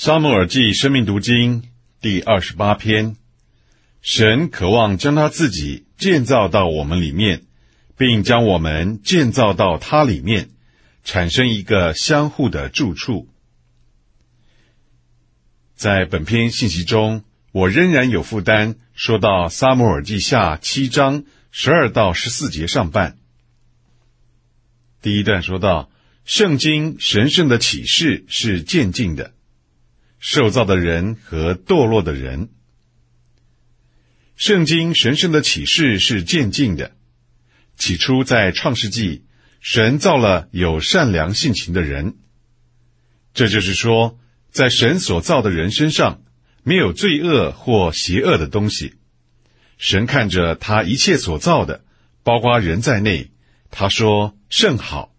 沙漠耳记生命读经第二十八篇，神渴望将他自己建造到我们里面，并将我们建造到他里面，产生一个相互的住处。在本篇信息中，我仍然有负担，说到撒母耳记下七章十二到十四节上半。第一段说到，圣经神圣的启示是渐进的。受造的人和堕落的人，圣经神圣的启示是渐进的。起初在创世纪，神造了有善良性情的人，这就是说，在神所造的人身上没有罪恶或邪恶的东西。神看着他一切所造的，包括人在内，他说甚好。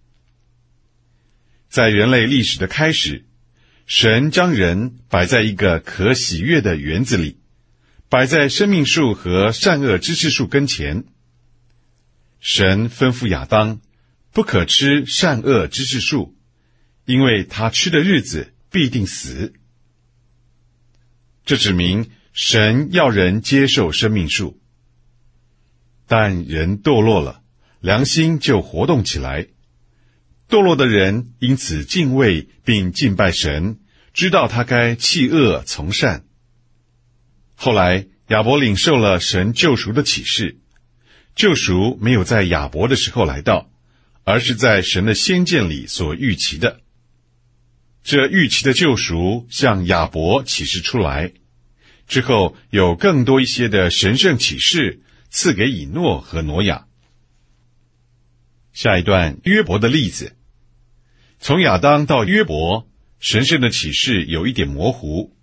在人类历史的开始。神将人摆在一个可喜悦的园子里，摆在生命树和善恶知识树跟前。神吩咐亚当，不可吃善恶知识树，因为他吃的日子必定死。这指明神要人接受生命树，但人堕落了，良心就活动起来。堕落的人因此敬畏并敬拜神，知道他该弃恶从善。后来亚伯领受了神救赎的启示，救赎没有在亚伯的时候来到，而是在神的先见里所预期的。这预期的救赎向亚伯启示出来，之后有更多一些的神圣启示赐给以诺和挪亚。下一段约伯的例子。从亚当到约伯，神圣的启示有一点模糊。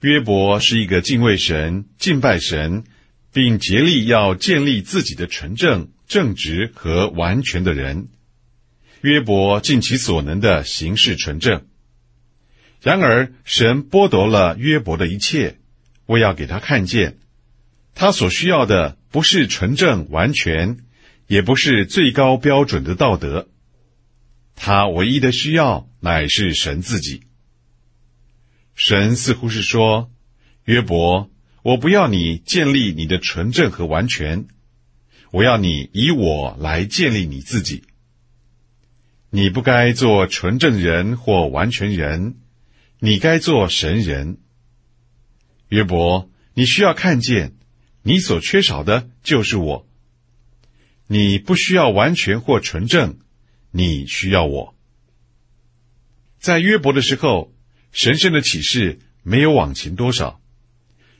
约伯是一个敬畏神、敬拜神，并竭力要建立自己的纯正、正直和完全的人。约伯尽其所能的行事纯正。然而，神剥夺了约伯的一切，为要给他看见，他所需要的不是纯正完全，也不是最高标准的道德。他唯一的需要乃是神自己。神似乎是说：“约伯，我不要你建立你的纯正和完全，我要你以我来建立你自己。你不该做纯正人或完全人，你该做神人。约伯，你需要看见，你所缺少的就是我。你不需要完全或纯正。”你需要我，在约伯的时候，神圣的启示没有往前多少，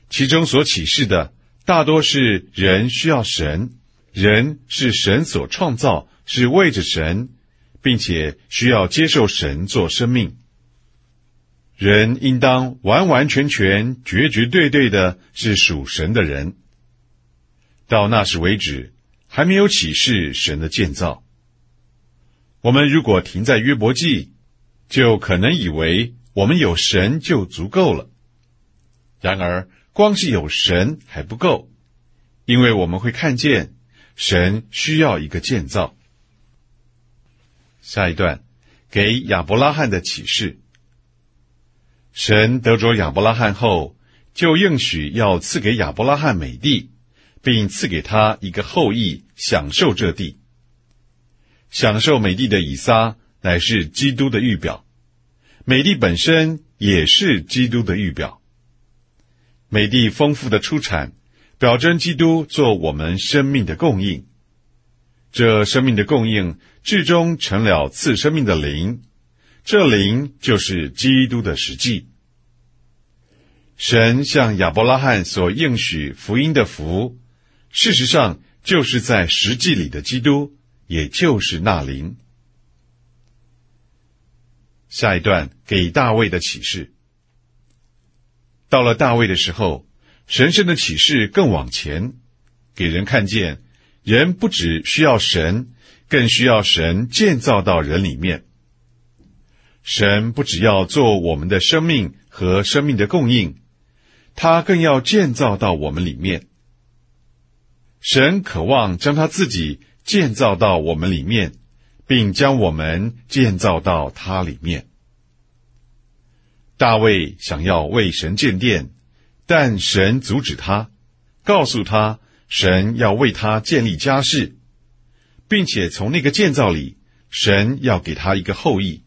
其中所启示的大多是人需要神，人是神所创造，是为着神，并且需要接受神做生命。人应当完完全全、绝绝对对的是属神的人。到那时为止，还没有启示神的建造。我们如果停在约伯记，就可能以为我们有神就足够了。然而，光是有神还不够，因为我们会看见神需要一个建造。下一段给亚伯拉罕的启示：神得着亚伯拉罕后，就应许要赐给亚伯拉罕美地，并赐给他一个后裔享受这地。享受美地的以撒乃是基督的预表，美地本身也是基督的预表。美地丰富的出产，表征基督做我们生命的供应。这生命的供应，至终成了赐生命的灵，这灵就是基督的实际。神向亚伯拉罕所应许福音的福，事实上就是在实际里的基督。也就是那灵。下一段给大卫的启示，到了大卫的时候，神圣的启示更往前，给人看见，人不只需要神，更需要神建造到人里面。神不只要做我们的生命和生命的供应，他更要建造到我们里面。神渴望将他自己。建造到我们里面，并将我们建造到它里面。大卫想要为神建殿，但神阻止他，告诉他神要为他建立家室，并且从那个建造里，神要给他一个后裔。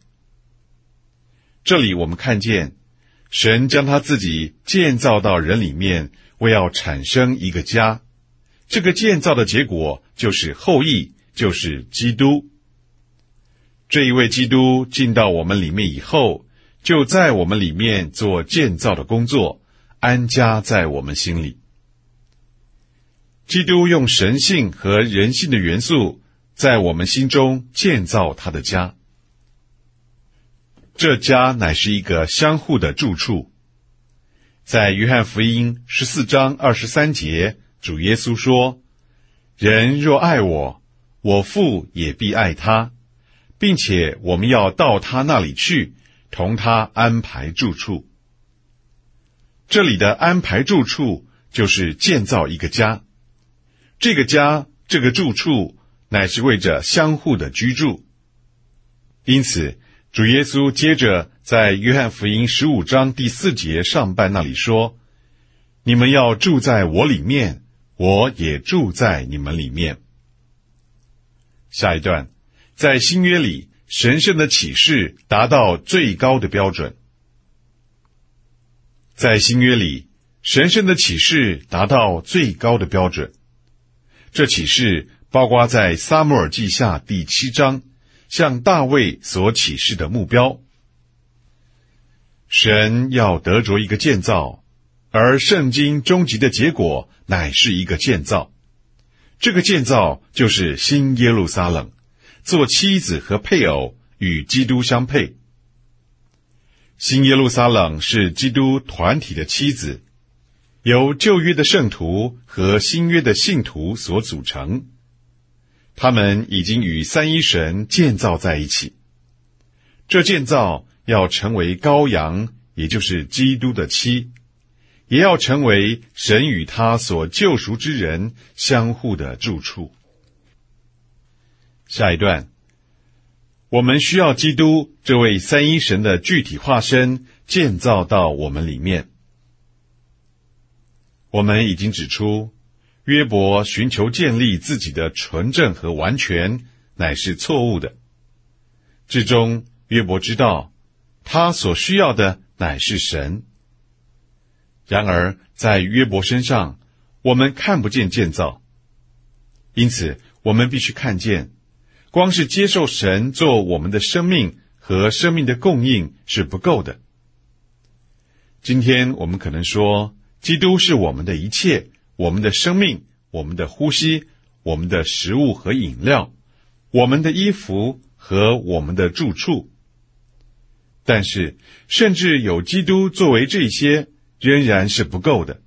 这里我们看见，神将他自己建造到人里面，为要产生一个家。这个建造的结果就是后裔，就是基督。这一位基督进到我们里面以后，就在我们里面做建造的工作，安家在我们心里。基督用神性和人性的元素，在我们心中建造他的家。这家乃是一个相互的住处。在约翰福音十四章二十三节，主耶稣说：“人若爱我，我父也必爱他，并且我们要到他那里去，同他安排住处。”这里的安排住处，就是建造一个家。这个家，这个住处，乃是为着相互的居住。因此。主耶稣接着在约翰福音十五章第四节上半那里说：“你们要住在我里面，我也住在你们里面。”下一段，在新约里，神圣的启示达到最高的标准。在新约里，神圣的启示达到最高的标准。这启示包括在撒母耳记下第七章。向大卫所启示的目标，神要得着一个建造，而圣经终极的结果乃是一个建造。这个建造就是新耶路撒冷，做妻子和配偶与基督相配。新耶路撒冷是基督团体的妻子，由旧约的圣徒和新约的信徒所组成。他们已经与三一神建造在一起。这建造要成为羔羊，也就是基督的妻，也要成为神与他所救赎之人相互的住处。下一段，我们需要基督这位三一神的具体化身建造到我们里面。我们已经指出。约伯寻求建立自己的纯正和完全，乃是错误的。至终，约伯知道，他所需要的乃是神。然而，在约伯身上，我们看不见建造，因此，我们必须看见，光是接受神做我们的生命和生命的供应是不够的。今天，我们可能说，基督是我们的一切。我们的生命，我们的呼吸，我们的食物和饮料，我们的衣服和我们的住处。但是，甚至有基督作为这些，仍然是不够的。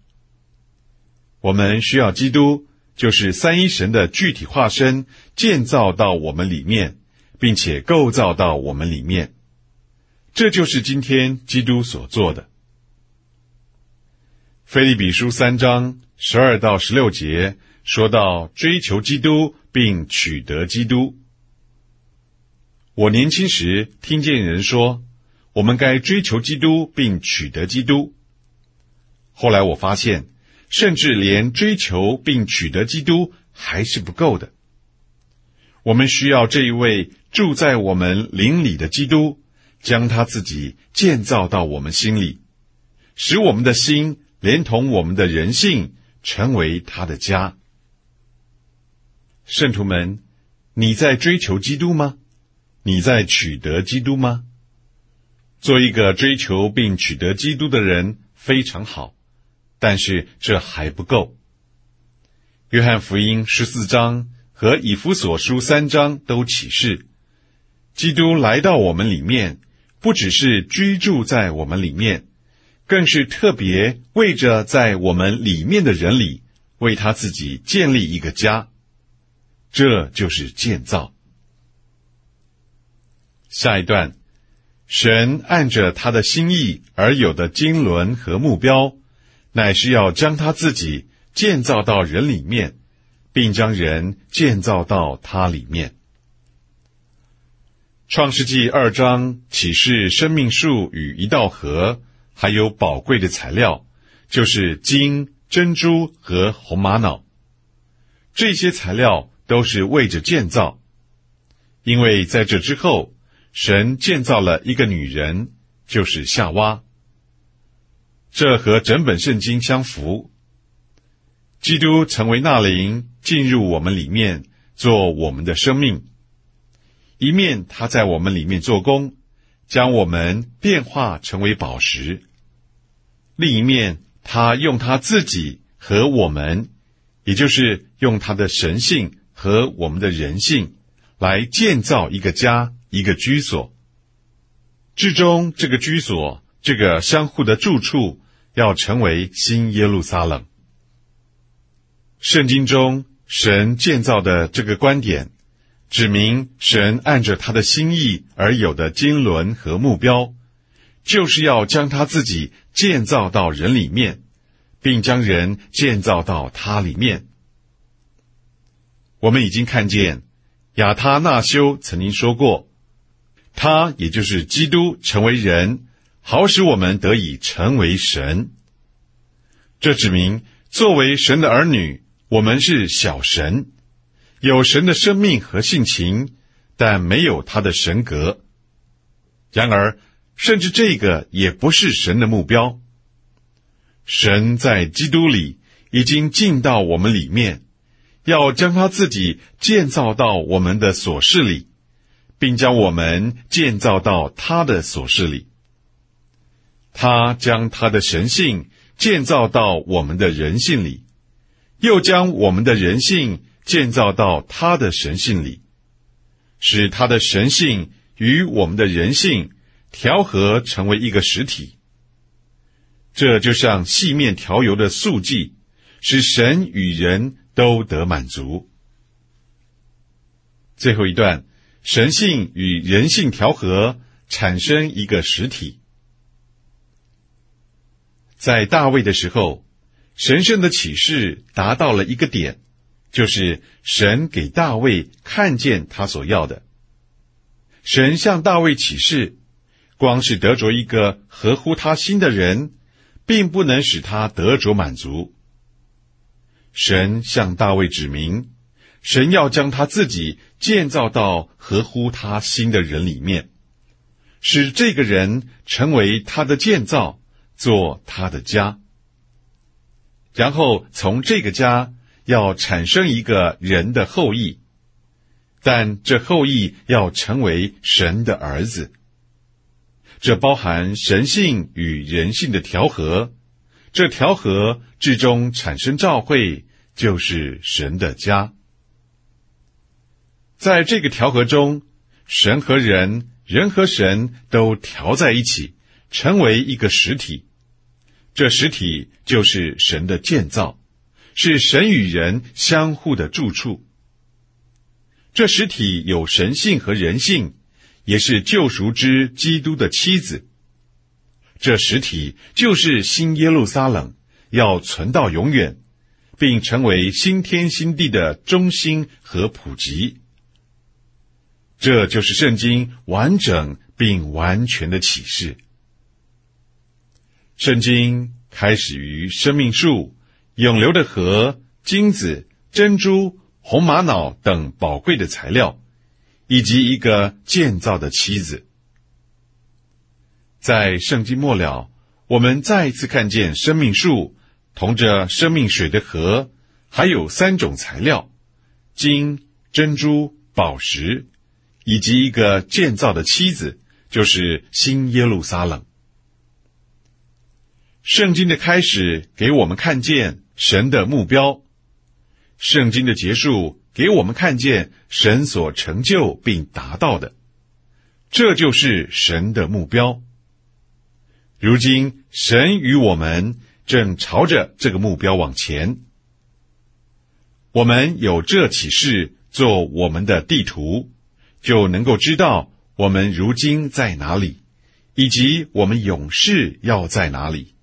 我们需要基督，就是三一神的具体化身，建造到我们里面，并且构造到我们里面。这就是今天基督所做的。菲利比书三章。十二到十六节说到追求基督并取得基督。我年轻时听见人说，我们该追求基督并取得基督。后来我发现，甚至连追求并取得基督还是不够的。我们需要这一位住在我们灵里的基督，将他自己建造到我们心里，使我们的心连同我们的人性。成为他的家，圣徒们，你在追求基督吗？你在取得基督吗？做一个追求并取得基督的人非常好，但是这还不够。约翰福音十四章和以弗所书三章都启示，基督来到我们里面，不只是居住在我们里面。更是特别为着在我们里面的人里，为他自己建立一个家，这就是建造。下一段，神按着他的心意而有的经纶和目标，乃是要将他自己建造到人里面，并将人建造到他里面。创世纪二章启示生命树与一道河，还有宝贵的材料，就是金、珍珠和红玛瑙。这些材料都是为着建造，因为在这之后，神建造了一个女人，就是夏娃。这和整本圣经相符。基督成为那灵，进入我们里面，做我们的生命。一面他在我们里面做工，将我们变化成为宝石；另一面，他用他自己和我们，也就是用他的神性和我们的人性，来建造一个家，一个居所。至终，这个居所，这个相互的住处，要成为新耶路撒冷。圣经中神建造的这个观点。指明神按着他的心意而有的经纶和目标，就是要将他自己建造到人里面，并将人建造到他里面。我们已经看见亚他那修曾经说过，他也就是基督成为人，好使我们得以成为神。这指明作为神的儿女，我们是小神。有神的生命和性情，但没有他的神格。然而，甚至这个也不是神的目标。神在基督里已经进到我们里面，要将他自己建造到我们的所事里，并将我们建造到他的所事里。他将他的神性建造到我们的人性里，又将我们的人性。建造到他的神性里，使他的神性与我们的人性调和成为一个实体。这就像细面调油的素剂，使神与人都得满足。最后一段，神性与人性调和，产生一个实体。在大卫的时候，神圣的启示达到了一个点。就是神给大卫看见他所要的。神向大卫启示，光是得着一个合乎他心的人，并不能使他得着满足。神向大卫指明，神要将他自己建造到合乎他心的人里面，使这个人成为他的建造，做他的家，然后从这个家。要产生一个人的后裔，但这后裔要成为神的儿子。这包含神性与人性的调和，这调和至终产生召会，就是神的家。在这个调和中，神和人、人和神都调在一起，成为一个实体。这实体就是神的建造。是神与人相互的住处。这实体有神性和人性，也是救赎之基督的妻子。这实体就是新耶路撒冷，要存到永远，并成为新天新地的中心和普及。这就是圣经完整并完全的启示。圣经开始于生命树。永流的河、金子、珍珠、红玛瑙等宝贵的材料，以及一个建造的妻子，在圣经末了，我们再一次看见生命树同着生命水的河，还有三种材料：金、珍珠、宝石，以及一个建造的妻子，就是新耶路撒冷。圣经的开始给我们看见。神的目标，圣经的结束给我们看见神所成就并达到的，这就是神的目标。如今，神与我们正朝着这个目标往前。我们有这启示做我们的地图，就能够知道我们如今在哪里，以及我们永世要在哪里。